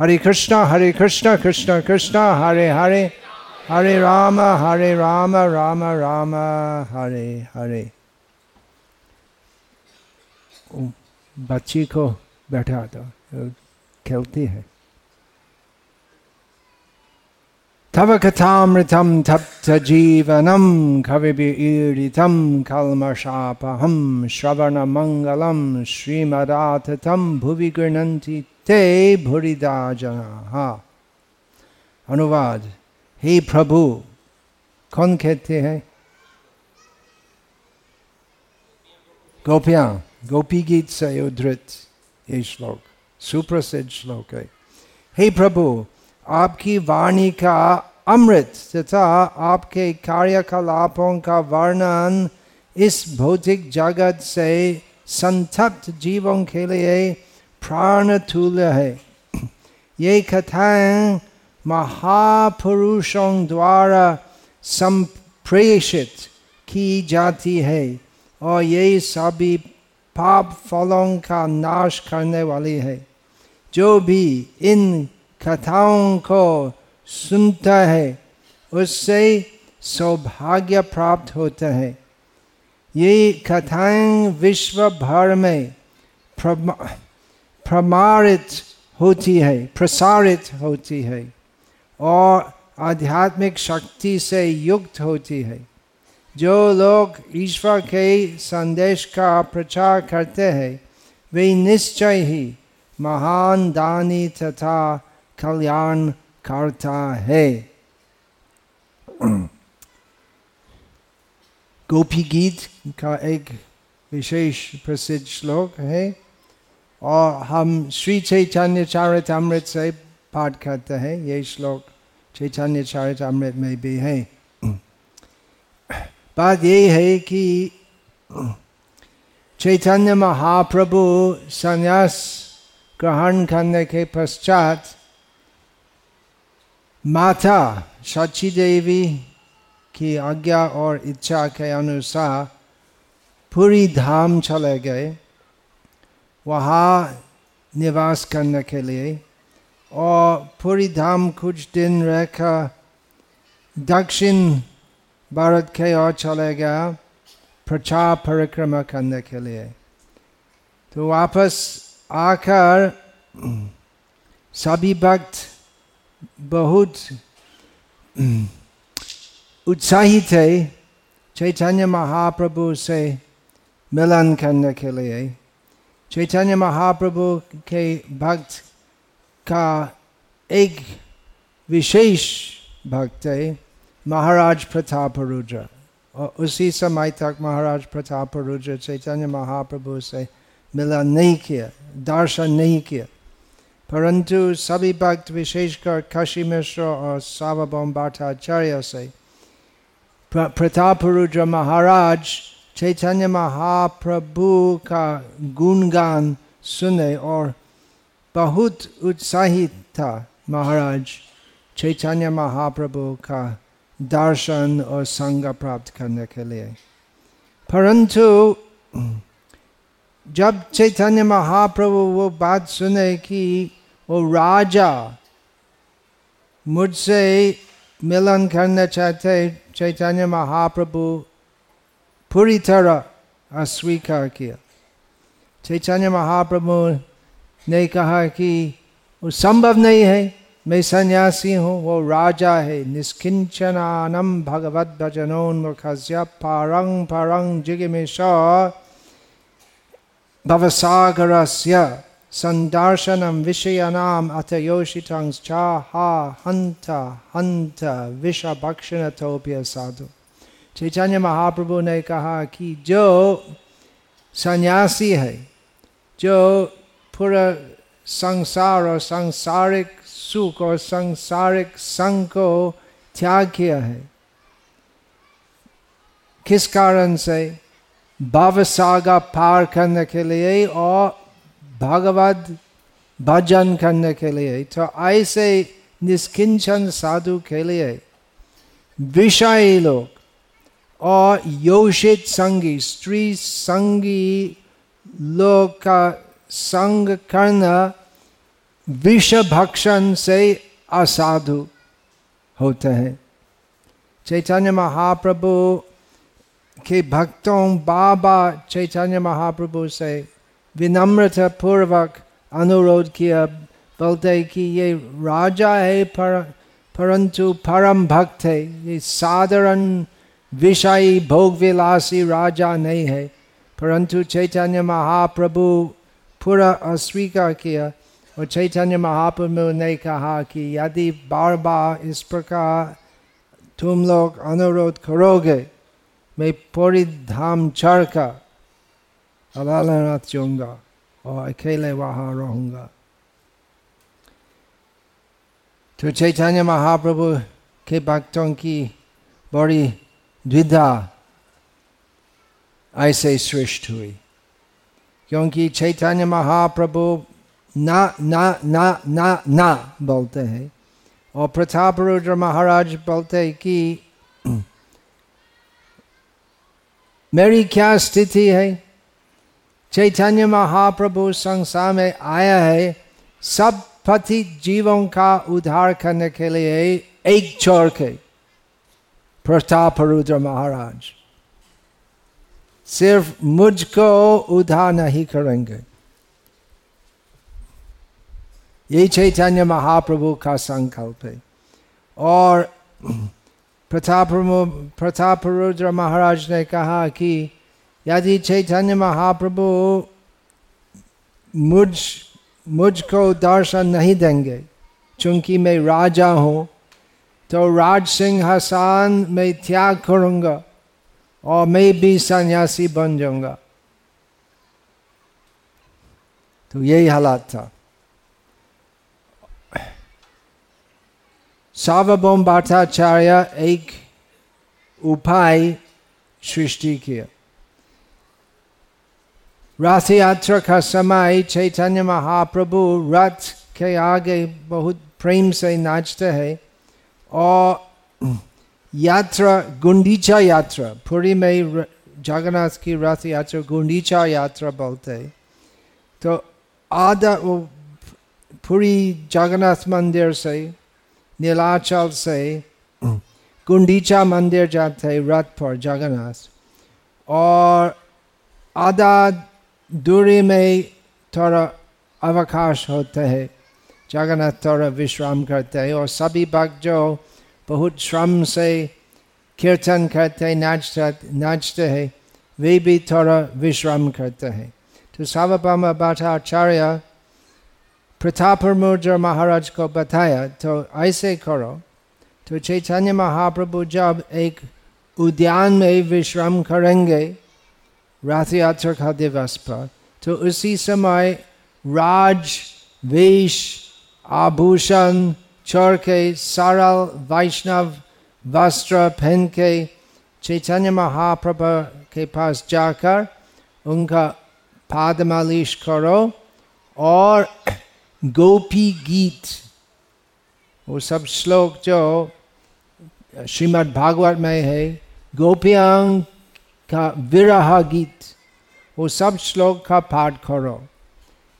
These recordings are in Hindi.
हरे कृष्णा हरे कृष्णा कृष्णा कृष्णा हरे हरे हरे राम हरे राम राम राम हरे हरे बच्ची को बैठा तो खेलती है। तव कथामृतं तप्तजीवनं कविभिरीडितं कल्मषापहं श्रवणमङ्गलं श्रीमदाततं भुवि गृह्णन्ति ते भुरिदा जनाः अनुवाद हे प्रभु कौन कहते हैं गोपियाँ गोपी गीत से उद्धृत ये श्लोक सुप्रसिद्ध श्लोक है हे प्रभु आपकी वाणी का अमृत, तथा आपके कार्यकलापों का वर्णन इस भौतिक जगत से संतप्त जीवों के लिए प्राण तुल्य है। ये कथाएँ महापुरुषों द्वारा संप्रेषित की जाती है, और ये सभी पाप फलों का नाश करने वाली है। जो भी इन कथाओं को सुनता है, उससे सौभाग्य प्राप्त होता है। ये कथाएँ विश्व भर में प्रमाणित होती है, प्रसारित होती है और आध्यात्मिक शक्ति से युक्त होती है। जो लोग ईश्वर के संदेश का प्रचार करते हैं, वे निश्चय ही महान दानी तथा कल्याण करता है गोपी गीत का एक विशेष प्रसिद्ध श्लोक है और हम श्री चैतन्य चारित अमृत से पाठ करते हैं ये श्लोक चैतन्य चारित अमृत में भी है बात ये है कि चैतन्य महाप्रभु संन्यास ग्रहण करने के पश्चात माता सची देवी की आज्ञा और इच्छा के अनुसार पूरी धाम चले गए। वहाँ निवास करने के लिए और पूरी धाम कुछ दिन रहकर दक्षिण भारत के ओर चले गया प्रचार परिक्रमा करने के लिए। तो वापस आकर सभी भक्त बहुत उत्साहित है। चैतन्य महाप्रभु से मिलन करने के लिए। चैतन्य महाप्रभु के भक्त का एक विशेष भक्त है, महाराज प्रताप रुद्र और उसी समय तक महाराज प्रताप रुद्र चैतन्य महाप्रभु से मिलन नहीं किया, दर्शन नहीं किया। परंतु सभी भक्त, विशेषकर काशी मिश्र और सावभौम भट्टाचार्य से प्रताप रुद्र महाराज चैतन्य महाप्रभु का गुणगान सुने और बहुत उत्साहित था महाराज चैतन्य महाप्रभु का दर्शन और संग प्राप्त करने के लिए। परंतु जब चैतन्य महाप्रभु वो बात सुने कि वो राजा, मुझसे मिलन करना चाहते चैतन्य महाप्रभु पूरी तरह अस्वीकार किया। चैतन्य महाप्रभु ने कहा कि वो संभव नहीं है, मैं सन्यासी हूँ, वो राजा है। निष्किंचनानम भगवत भजनोन्मुखस्य पारंग परंग जिगिमेश भवसागरस्य संदर्शनम विषयानाम अतयोषितं हा हंत हंत विष भक्षणतोप्य साधु चैतन्य महाप्रभु ने कहा कि जो सन्यासी है जो पूरा संसार और सांसारिक सुख और संसारिक संग को त्याग किया है किस कारण से भावसागा पार करने के भगवत भजन करने के लिए तो ऐसे निष्किंचन साधु के लिए विषय लोग और योषित संगी स्त्री संगी लोग का संग करना विष भक्षण से असाधु होते हैं चैतन्य महाप्रभु के भक्तों बाबा चैतन्य महाप्रभु से विनम्रता पूर्वक अनुरोध किया बोलते कि ये राजा है पर परंतु परम भक्त है ये साधारण विषयी भोग विलासी राजा नहीं है परंतु चैतन्य महाप्रभु पूरा अस्वीकार किया और चैतन्य महाप्रभु ने कहा कि यदि बार बार इस प्रकार तुम लोग अनुरोध करोगे मैं पूरी धाम चढ़ कर अलालनाथ जाऊँगा और अकेले वहाँ रहूँगा तो चैतन्य महाप्रभु के भक्तों की बड़ी द्विधा ऐसे सृष्ट हुई क्योंकि चैतन्य महाप्रभु ना ना ना ना ना बोलते हैं और प्रताप रुद्र महाराज बोलते हैं कि मेरी क्या स्थिति है चैतन्य महाप्रभु संसार में आया है। सब पति जीवों का उद्धार करने के लिए एक छोर के। प्रताप रुद्र महाराज, सिर्फ़ मुझको उद्धार नहीं करेंगे। ये चैतन्य महाप्रभु का संकल्प है। और प्रताप प्रताप रुद्र महाराज ने कहा कि यदि चैतन्य महाप्रभु मुझ, मुझको दर्शन नहीं देंगे। चूँकि मैं राजा हूँ तो राज सिंह सिंहासन मैं त्याग करूँगा और मैं भी सन्यासी बन जाऊँगा। तो यही हालात था। सार्वभौम भट्टाचार्य एक उपाय सृष्टि किया। रथ यात्रा का समय, चैतन्य महाप्रभु रथ के आगे बहुत प्रेम से नाचते हैं और यात्रा, गुंडीचा यात्रा, पूरी में जगन्नाथ की रथ यात्रा, गुंडीचा यात्रा बोलते हैं। तो आधा वो पूरी जगन्नाथ मंदिर से, नीलाचल से, गुंडीचा मंदिर जाते हैं रथ पर जगन्नाथ। और आधा दूरी में थोड़ा अवकाश होता है जगन्नाथ थोड़ा विश्राम करते हैं और सभी भक्त जो बहुत श्रम से कीर्तन करते हैं नाचते नाचते हैं वे भी थोड़ा विश्राम करते हैं तो सावपामा बाठाचार्य प्रताप मुद्र महाराज को बताया तो ऐसे करो तो चैतन्य महाप्रभु जब एक उद्यान में विश्राम करेंगे रथ यात्रा का दिवस पर तो उसी समय राज, वेश, आभूषण चोर के सरल, वैष्णव, वस्त्र पहन के चैतन्य महाप्रभु के पास जाकर उनका पाद मालिश करो और गोपी गीत, वो सब श्लोक जो श्रीमद् भागवत में है गोपियांग का विरह गीत, वो सब श्लोक का पाठ करो।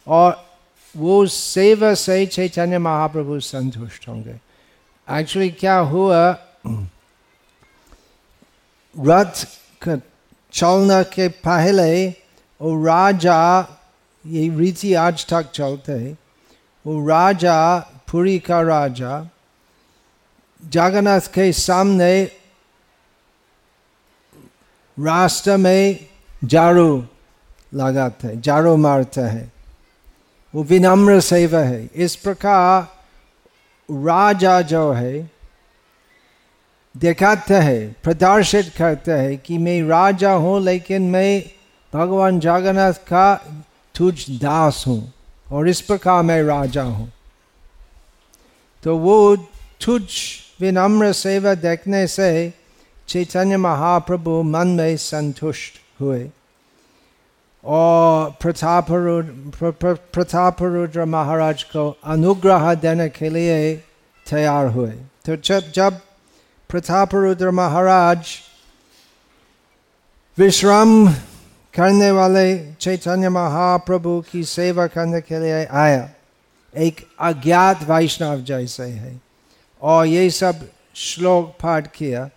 और वो सेवा से चैतन्य महाप्रभु संतुष्ट होंगे। एक्चुअली क्या हुआ? रथ चलने के पहले वो राजा, ये रीति आज तक चलते हैं। वो राजा, पुरी का राजा, जगन्नाथ के सामने रास्ते में जारू लगाते हैं जारू मारते हैं। वो विनम्र सेवा है। इस प्रकार राजा जो है, दिखाते हैं, प्रदर्शित करते हैं कि मैं राजा हूँ, लेकिन मैं भगवान जगन्नाथ का तुझ दास हूँ और इस प्रकार मैं राजा हूँ। तो वो तुझ विनम्र सेवा देखने से चैतन्य महाप्रभु मन में संतुष्ट हुए और प्रताप प्रताप रुद्र महाराज को अनुग्रह देने के लिए तैयार हुए तो जब जब प्रताप रुद्र महाराज विश्राम करने वाले चैतन्य महाप्रभु की सेवा करने के लिए आया एक अज्ञात वैष्णव जैसे है और ये सब श्लोक पाठ किया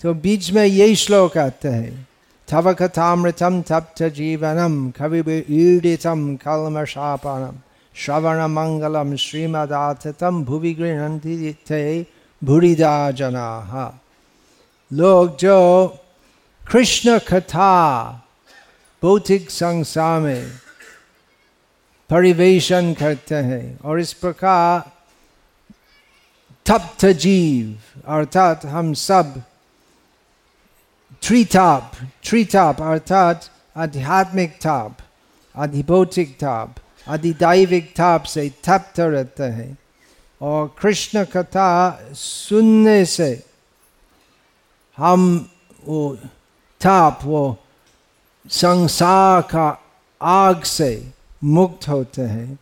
तो बीच में यही श्लोक आते हैं। तव कथामृतम तप्त जीवनम कवि ईडितम कलमशापनम श्रवण मंगलम श्रीमदातम भुवि गृहती थे भूरिदा जना। लोग जो कृष्ण कथा भौतिक संसार में परिवेशन करते हैं और इस प्रकार तप्त जीव, अर्थात हम सब त्रिताप त्रिताप अर्थात आध्यात्मिक ताप अधिभौतिक ताप अधिदैविक ताप से तप्त रहते हैं और कृष्ण कथा सुनने से हम वो ताप वो संसार का आग से मुक्त होते हैं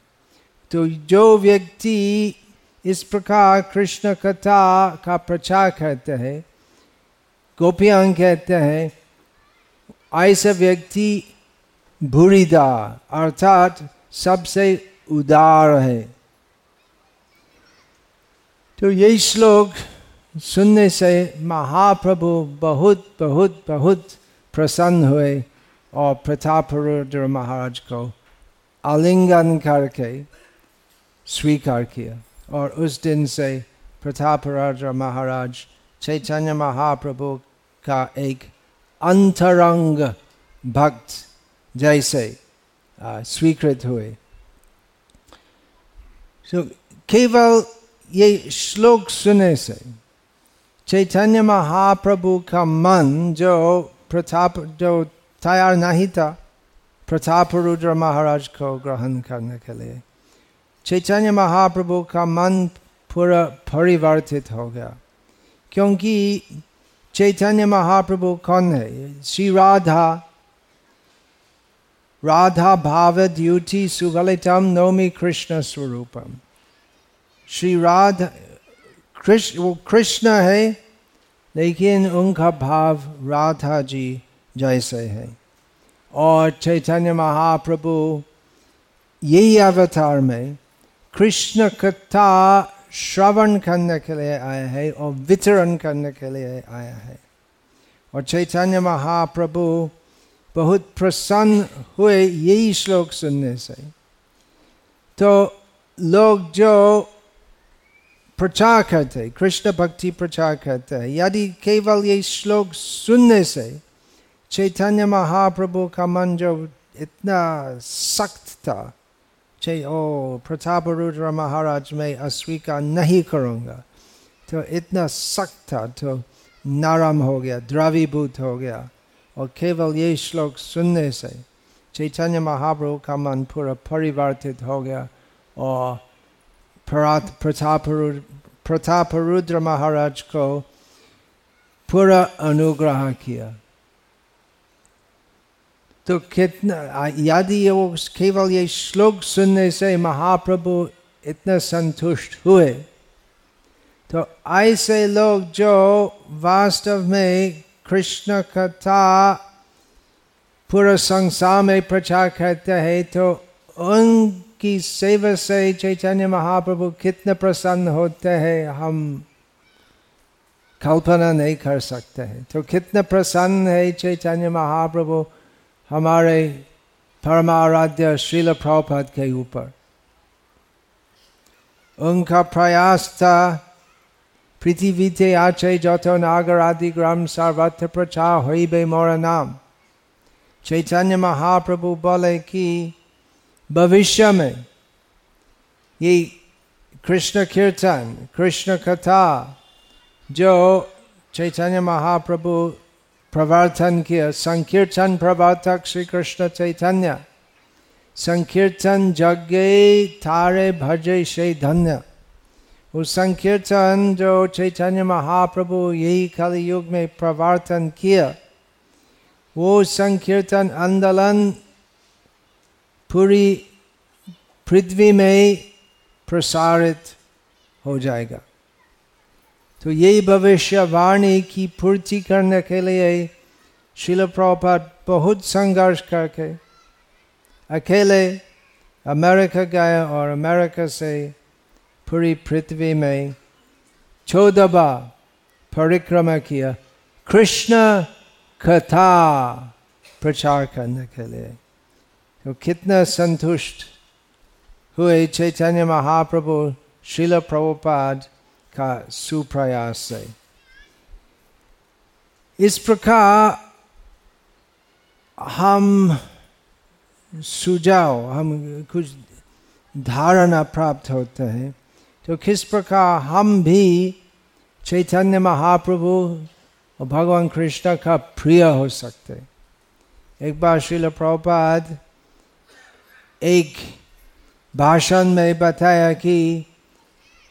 तो जो व्यक्ति इस प्रकार कृष्ण कथा का प्रचार करते हैं गोपियाँ कहते हैं ऐसे व्यक्ति भूरीदा अर्थात सबसे उदार है। तो ये श्लोक सुनने से महाप्रभु बहुत बहुत बहुत प्रसन्न हुए और प्रताप रुद्र महाराज को आलिंगन करके स्वीकार किया। और उस दिन से प्रताप रुद्र महाराज चैतन्य महाप्रभु का एक अंतरंग भक्त जैसे स्वीकृत हुए। So, केवल ये श्लोक सुने से चैतन्य महाप्रभु का मन जो प्रताप जो तैयार नहीं था प्रताप रुद्र महाराज को ग्रहण करने के लिए चैतन्य महाप्रभु का मन पूरा परिवर्तित हो गया। क्योंकि चैतन्य महाप्रभु कौन है श्री राधा राधा भाव द्युति सुगलितम नौमी कृष्ण स्वरूपम श्री राधा कृष्ण वो कृष्ण है लेकिन उनका भाव राधा जी जैसे है और चैतन्य महाप्रभु यही अवतार में कृष्ण कथा श्रवण करने के लिए आया है और वितरण करने के लिए आया है। और चैतन्य महाप्रभु बहुत प्रसन्न हुए यही श्लोक सुनने से। तो लोग जो प्रचार करते, कृष्ण भक्ति प्रचार करते हैं यदि केवल ये श्लोक सुनने से चैतन्य महाप्रभु का मन जो इतना सख्त था चे ओ प्रताप रुद्र महाराज में अस्वीकार नहीं करूँगा तो इतना सख्त था तो नरम हो गया द्रवीभूत हो गया और केवल ये श्लोक सुनने से चैतन्य महाप्रभु का मन पूरा परिवर्तित हो गया और प्रताप प्रताप रुद्र महाराज को पूरा अनुग्रह किया तो कितना यदि वो केवल ये श्लोक सुनने से महाप्रभु इतना संतुष्ट हुए तो ऐसे लोग जो वास्तव में कृष्ण कथा पूरा संसार में प्रचार करते हैं तो उनकी सेवा से चैतन्य महाप्रभु कितने प्रसन्न होते हैं हम कल्पना नहीं कर सकते हैं तो कितने प्रसन्न है चैतन्य महाप्रभु हमारे परमाराध्य श्रील प्रभुपद के ऊपर। उनका प्रयास था पृथ्वी थे आचय जतो नागर आदि ग्राम सर्वत्र प्रचार हो बे मोरा नाम। चैतन्य महाप्रभु बोले कि, भविष्य में ये कृष्ण कीर्तन, कृष्ण कथा, जो चैतन्य महाप्रभु प्रवर्तन किया संकीर्तन प्रवर्तक श्री कृष्ण चैतन्य संकीर्तन यज्ञ थारे भजे से धन्य उस संकीर्तन जो चैतन्य महाप्रभु यही कल युग में प्रवर्तन किया वो संकीर्तन आंदोलन पूरी पृथ्वी में प्रसारित हो जाएगा तो यही भविष्यवाणी की पूर्ति करने के लिए शिल प्रभुपाद बहुत संघर्ष करके अकेले अमेरिका गए और अमेरिका से पूरी पृथ्वी में चौदह बार परिक्रमा किया। कृष्ण कथा प्रचार करने के लिए। तो कितना संतुष्ट हुए चैतन्य महाप्रभु शिल प्रभुपाद का सुप्रयास। से इस प्रकार हम सुझाव, हम कुछ धारणा प्राप्त होते हैं। तो किस प्रकार हम भी चैतन्य महाप्रभु और भगवान कृष्ण का प्रिय हो सकते एक बार श्रील प्रभुपाद एक भाषण में बताया कि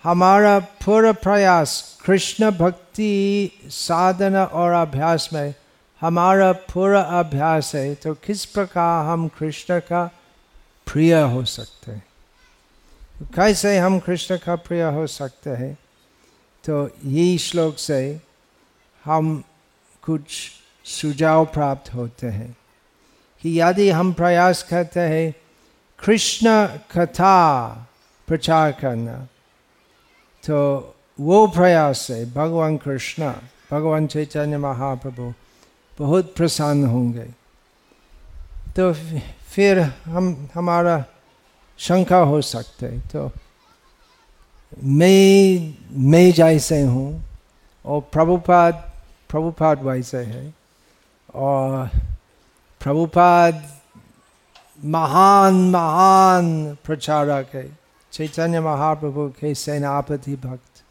हमारा पूरा प्रयास कृष्ण भक्ति साधना और अभ्यास में हमारा पूरा अभ्यास है तो किस प्रकार हम कृष्ण का प्रिय हो सकते हैं? कैसे हम कृष्ण का प्रिय हो सकते हैं? तो यही श्लोक से हम कुछ सुझाव प्राप्त होते हैं कि यदि हम प्रयास करते हैं, कृष्ण कथा प्रचार करना तो वो प्रयास से भगवान कृष्ण, भगवान चैतन्य महाप्रभु बहुत प्रसन्न होंगे। तो फिर हम, हमारा शंका हो सकते तो मैं मैं जैसे हूँ और प्रभुपाद प्रभुपाद वैसे है और प्रभुपाद महान महान प्रचारक है। चैतन्य महाप्रभु के सेनापति भक्त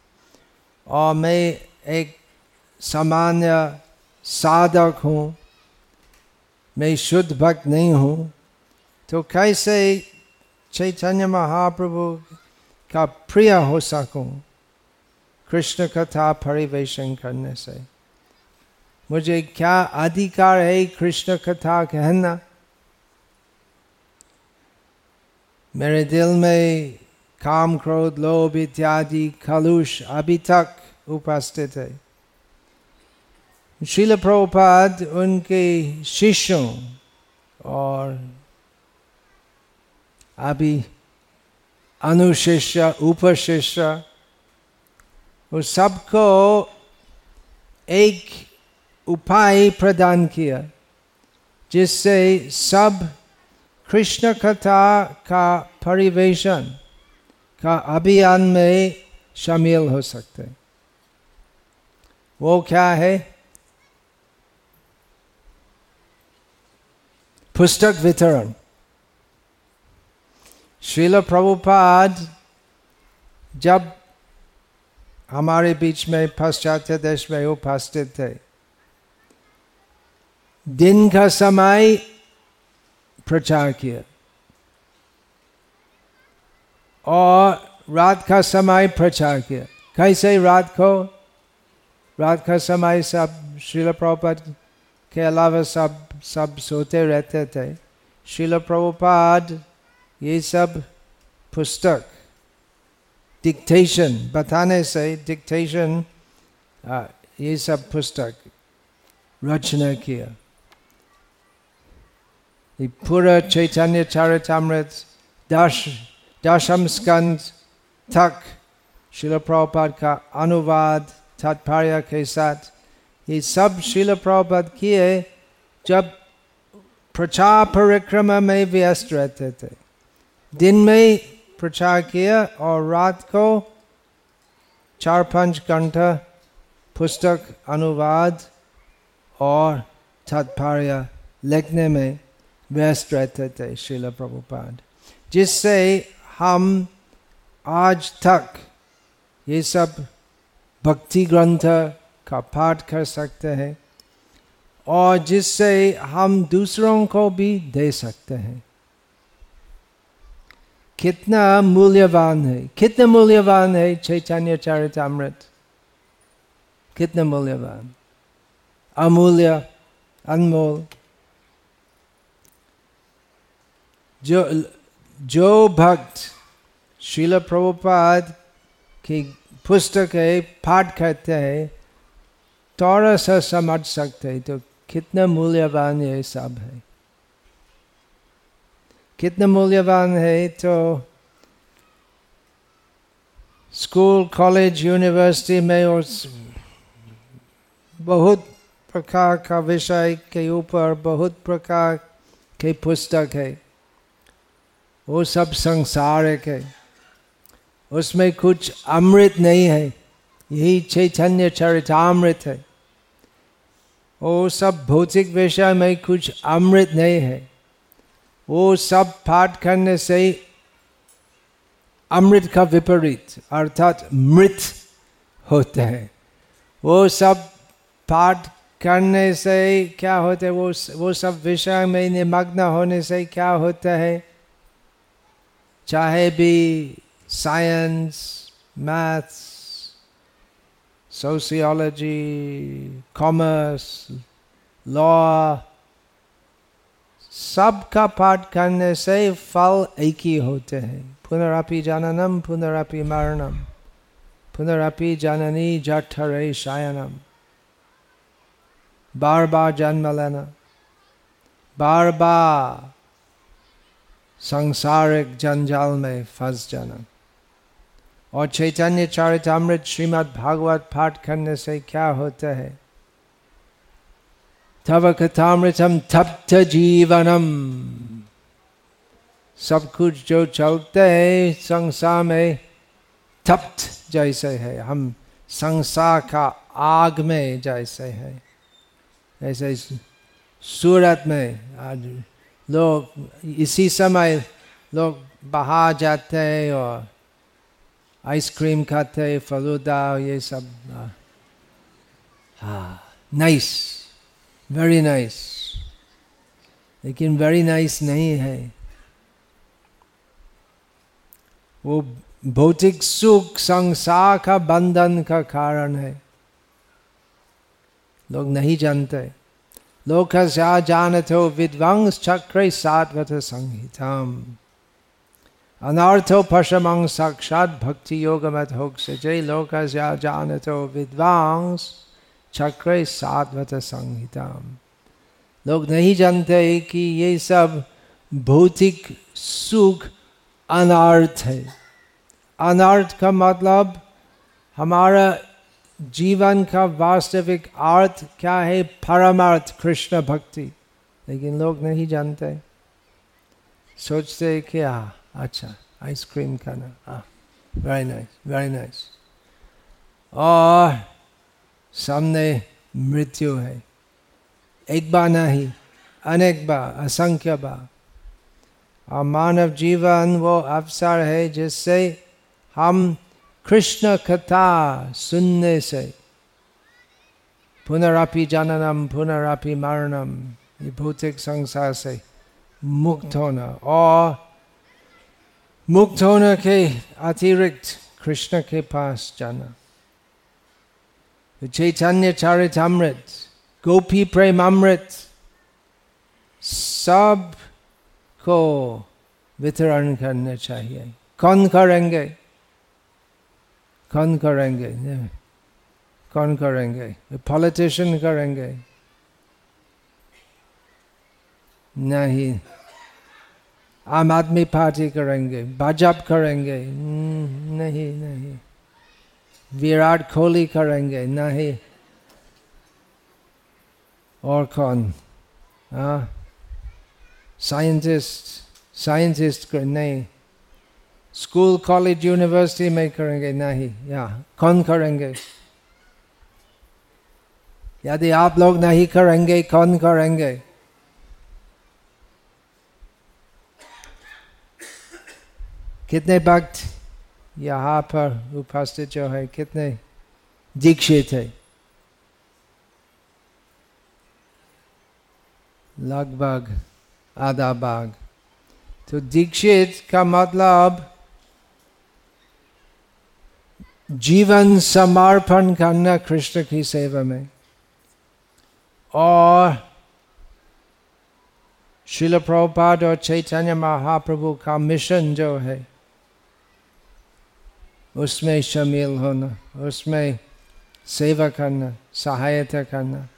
और मैं एक सामान्य साधक हूँ मैं शुद्ध भक्त नहीं हूँ तो कैसे चैतन्य महाप्रभु का प्रिय हो सकूँ कृष्ण कथा परिवेशन करने से मुझे क्या अधिकार है कृष्ण कथा कहना मेरे दिल में काम क्रोध लोभ इत्यादि खलुष अभी तक उपस्थित है शिल प्रभुपाद उनके शिष्यों और अभी अनुशिष्य उपशिष्य उस सबको एक उपाय प्रदान किया जिससे सब कृष्ण कथा का परिवेशन का अभियान में शामिल हो सकते वो क्या है? पुस्तक वितरण। श्रील प्रभुपाद जब हमारे बीच में पाश्चात्य देश में उपस्थित थे, दिन का समय प्रचार किया। और रात का समय प्रचार किया। कैसे रात को? रात का समय सब श्रील प्रभुपाद के अलावा सब सब सोते रहते थे। शिल प्रभुपाद, ये सब पुस्तक डिक्टेशन बताने से डिक्टेशन ये सब पुस्तक रचना किया। पूरा चैतन्य चरितमृत दश दशम स्कंद तक शिल प्रभुपाद का अनुवाद तात्पर्य के साथ ये सब शिल प्रभुपाद किए जब प्रचार परिक्रमा में व्यस्त रहते थे दिन में प्रचार किया और रात को चार पाँच घंटा पुस्तक अनुवाद और तात्पर्य लिखने में व्यस्त रहते थे शिला प्रभुपाद जिससे हम आज तक ये सब भक्ति ग्रंथ का पाठ कर सकते हैं और जिससे हम दूसरों को भी दे सकते हैं। कितना मूल्यवान है, कितना मूल्यवान है चैतन्य चरितमृत कितना मूल्यवान, अमूल्य अनमोल। जो जो भक्त शिल प्रभुपाद की पुस्तक है, पाठ करते हैं, थोड़ा सा समझ सकते हैं तो कितना मूल्यवान ये सब है। कितना मूल्यवान है तो स्कूल, कॉलेज, यूनिवर्सिटी में और बहुत प्रकार का विषय के ऊपर, बहुत प्रकार के पुस्तक है। वो सब संसारिक है। उसमें कुछ अमृत नहीं है। यही चैतन्य चरितामृत है। वो सब भौतिक विषय में कुछ अमृत नहीं है। वो सब पाठ करने से अमृत का विपरीत, अर्थात मृत होते हैं। वो सब पाठ करने से क्या होते है? वो वो सब विषय में निमग्न होने से क्या होता है? चाहे भी science maths sociology commerce law सब का पाठ करने से फल एक ही होते हैं। पुनरापि जाननम, पुनरापि मरणम। पुनरापि जननी जठरे शायनम। बार बार जन्म लेना। बार बार संसारिक जंजाल में फंस जाना और चैतन्य चरितमृत श्रीमद् भागवत पाठ करने से क्या होता है तव कथामृतम तप्त जीवनम सब कुछ जो चलते है संसार में तप्त जैसे है हम संसार का आग में जैसे है ऐसे सूरत में आज लोग इसी समय लोग बाहर जाते हैं और आइसक्रीम खाते हैं, फलूदा ये सब। हाँ नाइस वेरी नाइस लेकिन वेरी नाइस नहीं है। वो भौतिक सुख, संसार का बंधन का कारण है। लोग नहीं जानते। लोग जानत हो विद्वांस चक्र सात्वत साक्षात योग मत हो जय लोक जानत विद्वांस चक्र सात्वत संहिताम लोग नहीं जानते कि ये सब भौतिक सुख अनर्थ है अनर्थ का मतलब हमारा जीवन का वास्तविक अर्थ क्या है? परमार्थ कृष्ण भक्ति। लेकिन लोग नहीं जानते। सोचते कि हाँ अच्छा आइसक्रीम खाना। हाँ वेरी नाइस वेरी नाइस और सामने मृत्यु है। एक बार नहीं, अनेक बार, असंख्य बार। और मानव जीवन वो अवसर है जिससे हम कृष्ण कथा सुनने से पुनरापि जननम पुनरापि मरणम ये भौतिक संसार से मुक्त होना और मुक्त होने के अतिरिक्त कृष्ण के पास जाना चैतन्य चारित अमृत गोपी प्रेम अमृत सबको वितरण करना चाहिए कौन करेंगे कौन करेंगे? कौन करेंगे? पॉलिटिशियन करेंगे। नहीं। आम आदमी पार्टी करेंगे, भाजपा करेंगे। नहीं नहीं। विराट कोहली करेंगे, नहीं। और कौन? साइंटिस्ट साइंटिस्ट नहीं। स्कूल कॉलेज यूनिवर्सिटी में करेंगे नहीं या कौन करेंगे यदि आप लोग नहीं करेंगे कौन करेंगे कितने भक्त यहाँ पर उपस्थित जो है कितने दीक्षित है लगभग आधा भाग तो दीक्षित का मतलब जीवन समर्पण करना कृष्ण की सेवा में। और शिल प्रभुपाद और चैतन्य महाप्रभु का मिशन जो है, उसमें शामिल होना, उसमें सेवा करना, सहायता करना।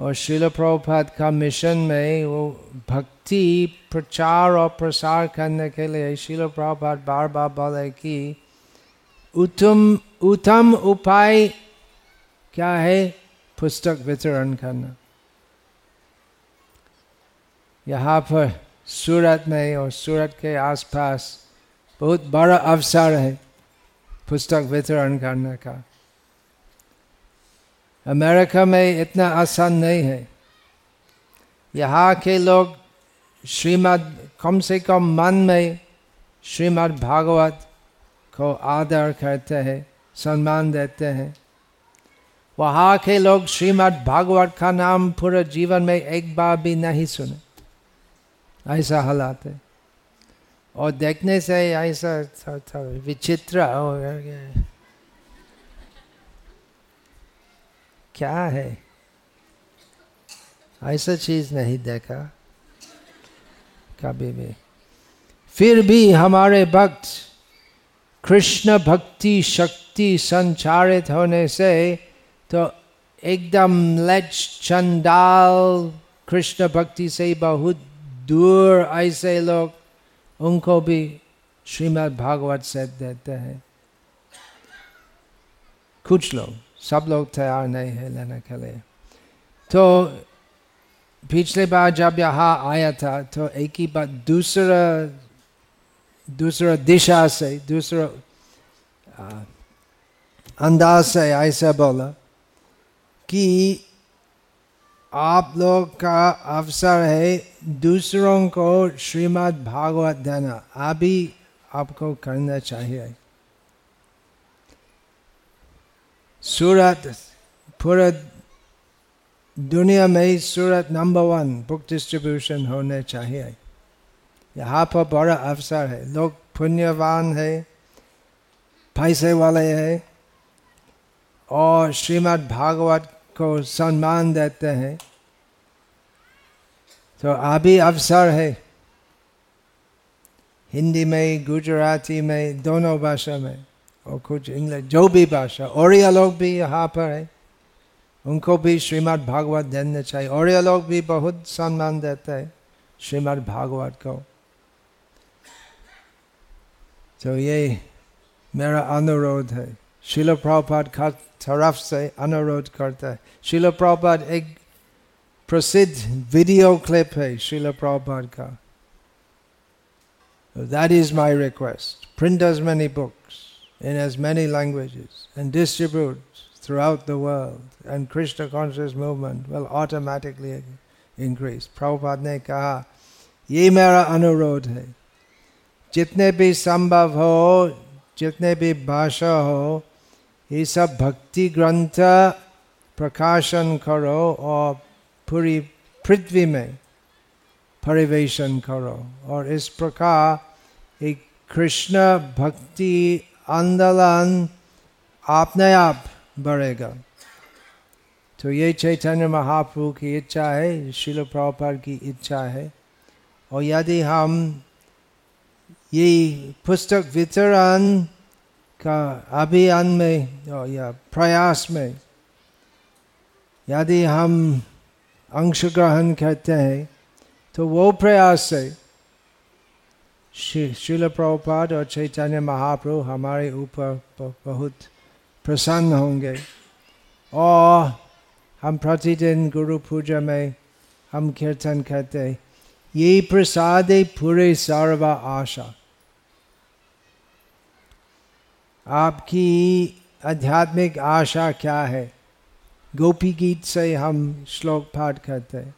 और शिल प्रभुपाद का मिशन में वो भक्ति प्रचार और प्रसार करने के लिए शिल प्रभुपाद बार बार बोले कि उत्तम उत्तम उपाय क्या है? पुस्तक वितरण करना। यहाँ पर सूरत में और सूरत के आसपास बहुत बड़ा अवसर है पुस्तक वितरण करने का। अमेरिका में इतना आसान नहीं है। यहाँ के लोग श्रीमद्, कम से कम मन में श्रीमद् भागवत को आदर करते हैं सम्मान देते हैं। वहाँ के लोग श्रीमद् भागवत का नाम पूरे जीवन में एक बार भी नहीं सुने। ऐसा हालात है। और देखने से ऐसा था, था विचित्र हो गया। क्या है? ऐसा चीज़ नहीं देखा कभी भी। फिर भी हमारे भक्त कृष्ण भक्ति शक्ति संचारित होने से तो एकदम लज चंडाल कृष्ण भक्ति से बहुत दूर ऐसे लोग उनको भी श्रीमद् भागवत से देते हैं कुछ लोग सब लोग तैयार नहीं है लेने के लिए तो पिछले बार जब यहाँ आया था तो एक ही बात दूसरा दूसरा दिशा से दूसरा अंदाज से ऐसा बोला कि आप लोग का अवसर है दूसरों को श्रीमद् भागवत देना। अभी आपको करना चाहिए। सूरत, पूरा दुनिया में Surat number one book distribution होने चाहिए। यहाँ पर बड़ा अवसर है लोग पुण्यवान है पैसे वाले है और श्रीमद् भागवत को सम्मान देते हैं तो अभी अवसर है हिंदी में गुजराती में दोनों भाषा में और कुछ इंग्लिश जो भी भाषा और लोग भी यहाँ पर है उनको भी श्रीमद् भागवत देना चाहिए और लोग भी बहुत सम्मान देते हैं श्रीमद् भागवत को तो ये मेरा अनुरोध है शिल प्रभुपाद का तरफ से अनुरोध करता है शिल प्रभुपाद एक प्रसिद्ध वीडियो क्लिप है शिल प्रभुपाद का That is my request. Print as many books in as many languages and distribute throughout the world, and Krishna conscious movement will automatically increase. Prabhupada ने कहा ये मेरा अनुरोध है जितने भी संभव हो, जितने भी भाषा हो, ये सब भक्ति ग्रंथ प्रकाशन करो और पूरी पृथ्वी में परिवेशन करो। और इस प्रकार एक कृष्ण भक्ति आंदोलन अपने आप बढ़ेगा। तो ये चैतन्य महाप्रभु की इच्छा है शिल प्रभुपाद की इच्छा है। और यदि हम ये पुस्तक वितरण का अभियान में या प्रयास में, यदि हम अंश ग्रहण करते हैं तो वो प्रयास से शिल प्रभुपाद और चैतन्य महाप्रभु हमारे ऊपर बहुत प्रसन्न होंगे। और हम प्रतिदिन गुरु पूजा में हम कीर्तन करते ये प्रसाद पूरे सर्व आशा। आपकी आध्यात्मिक आशा क्या है? गोपी गीत से हम श्लोक पाठ करते हैं।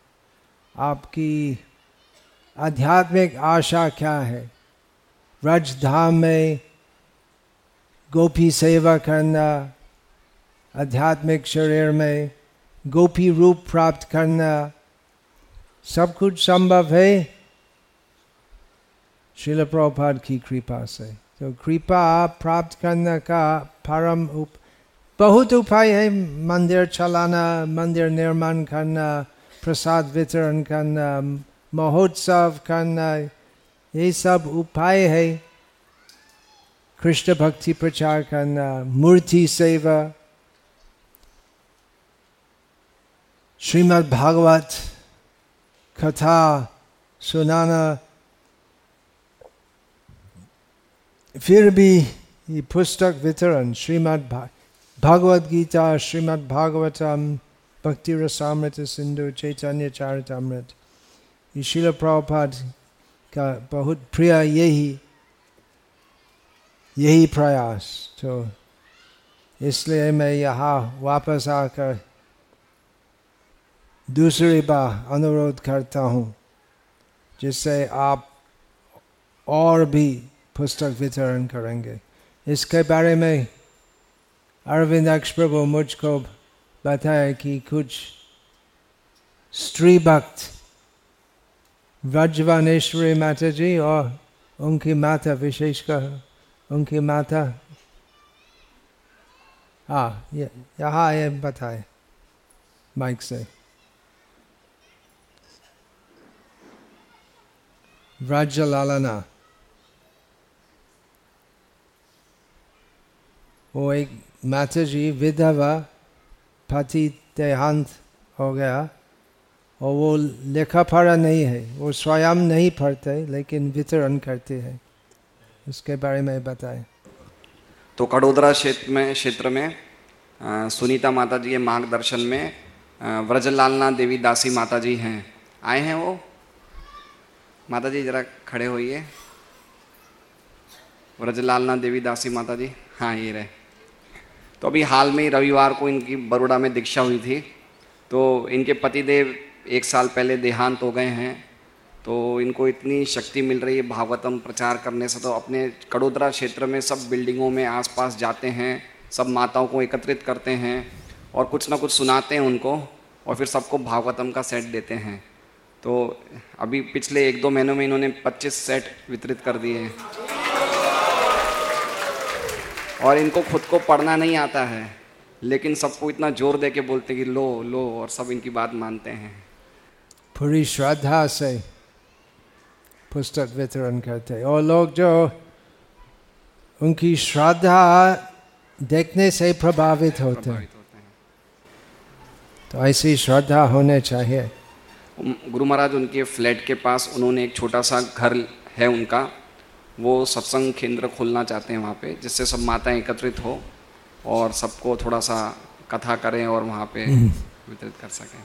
आपकी आध्यात्मिक आशा क्या है? व्रज धाम में गोपी सेवा करना, आध्यात्मिक शरीर में गोपी रूप प्राप्त करना, सब कुछ संभव है? शिल प्रभुपाद की कृपा से। तो कृपा प्राप्त करने का परम उप बहुत उपाय है मंदिर चलाना मंदिर निर्माण करना प्रसाद वितरण करना महोत्सव करना ये सब उपाय है कृष्ण भक्ति प्रचार करना मूर्ति सेवा श्रीमद् भागवत कथा सुनाना फिर भी ये पुस्तक वितरण श्रीमद् भागवत गीता श्रीमद् भागवतम भक्ति रसामृत सिंधु, चैतन्य चारितमृत। शिल प्रभुपाद का बहुत प्रिय यही यही प्रयास। तो इसलिए मैं यहाँ वापस आकर दूसरी बार अनुरोध करता हूँ, जिससे आप और भी पुस्तक वितरण करेंगे इसके बारे में अरविंद अक्ष प्रभु मुझको बताया कि कुछ स्त्री भक्त व्रजवानेश्वरी माता जी और उनकी माता विशेषकर उनकी माता हाँ यहाँ ये बताए माइक से व्रज वो एक माता जी विधवा पति देहांत हो गया और वो लेखा पढ़ा नहीं है, वो स्वयं नहीं पढ़ते, लेकिन वितरण करते हैं। उसके बारे में बताए। तो कड़ोदरा क्षेत्र में क्षेत्र में सुनीता माता जी के मार्गदर्शन में व्रजलालना देवी दासी माता जी हैं। आए हैं वो? माता जी जरा खड़े होइए। व्रजलालना देवी दासी माता जी हाँ ये रहे। तो अभी हाल में रविवार को इनकी बड़ोड़ा में दीक्षा हुई थी। तो इनके पतिदेव एक साल पहले देहांत हो गए हैं। तो इनको इतनी शक्ति मिल रही है भागवतम प्रचार करने से तो अपने कड़ोदरा क्षेत्र में सब बिल्डिंगों में आसपास जाते हैं, सब माताओं को एकत्रित करते हैं और कुछ ना कुछ सुनाते हैं उनको और फिर सबको भागवतम का सेट देते हैं। तो अभी पिछले एक दो महीनों में इन्होंने 25 सेट वितरित कर दिए हैं। और इनको खुद को पढ़ना नहीं आता है लेकिन सबको इतना ज़ोर दे के बोलते कि लो लो और सब इनकी बात मानते हैं। पूरी श्रद्धा से पुस्तक वितरण करते और लोग जो उनकी श्रद्धा देखने से प्रभावित होते हैं। तो ऐसी श्रद्धा होने चाहिए। गुरु महाराज उनके फ्लैट के पास उन्होंने एक छोटा सा घर है उनका। वो सत्संग केंद्र खोलना चाहते हैं वहाँ पे जिससे सब माताएँ एकत्रित हो और सबको थोड़ा सा कथा करें और वहाँ पे हम्म। वितरित कर सकें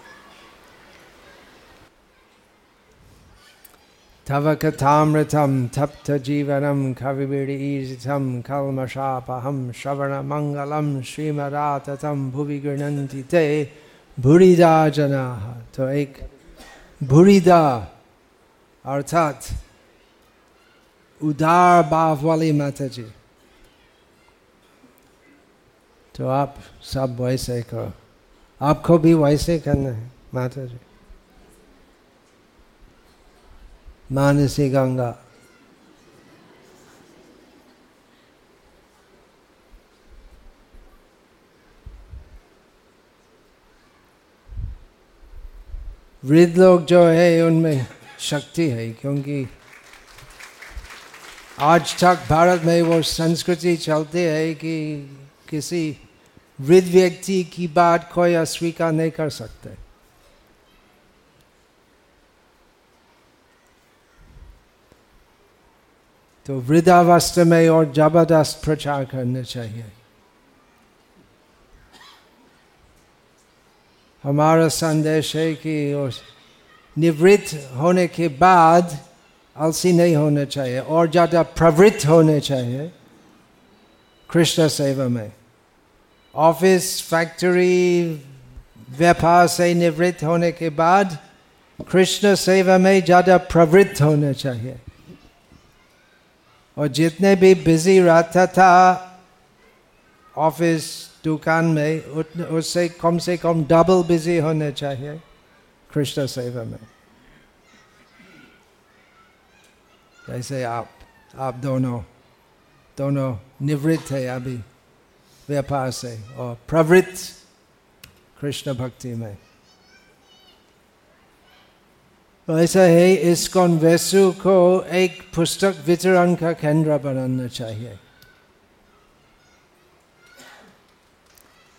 तव कथामृतं तप्तजीवनं कविबिडीजितं कल्मषापहं श्रवणमङ्गलं श्रीमदाततं भुवि गृह्णन्ति ते भूरिदा जनाः तो एक भूरिदा अर्थात उदार भाव वाली माता जी तो आप सब वैसे करो आपको भी वैसे करना है माता जी मानसी गंगा। वृद्ध लोग जो है, उनमें शक्ति है, क्योंकि आज तक भारत में वो संस्कृति चलती है कि किसी वृद्ध व्यक्ति की बात कोई अस्वीकार नहीं कर सकते। तो वृद्धावस्था में और ज़बरदस्त प्रचार करना चाहिए। हमारा संदेश है कि निवृत्त होने के बाद आलसी नहीं होने चाहिए, और ज़्यादा प्रवृत्त होने चाहिए। कृष्ण सेवा में। ऑफ़िस फैक्ट्री व्यापार से निवृत्त होने के बाद कृष्ण सेवा में ज़्यादा प्रवृत्त होने चाहिए। और जितने भी बिज़ी रहता था ऑफ़िस दुकान में उससे कम से कम डबल बिज़ी होने चाहिए कृष्ण सेवा में। जैसे आप आप दोनों दोनों निवृत्त है अभी व्यापार से और प्रवृत्त कृष्ण भक्ति में ऐसा है इस वेसु को एक पुस्तक वितरण का केंद्र बनाना चाहिए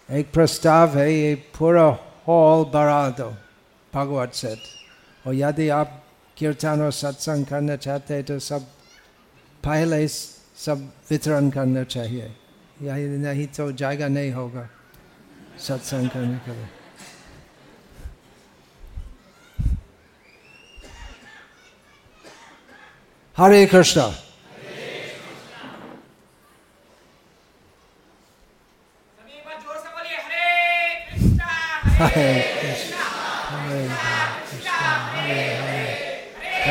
एक प्रस्ताव है ये पूरा हॉल बढ़ा दो भगवत सेट और यदि आप कीर्तन और सत्संग करना चाहते हैं तो सब पहले सब वितरण करना चाहिए यही नहीं तो जाएगा नहीं होगा सत्संग करने के लिए हरे Krishna Krishna, Hare Krishna, Hare Hare,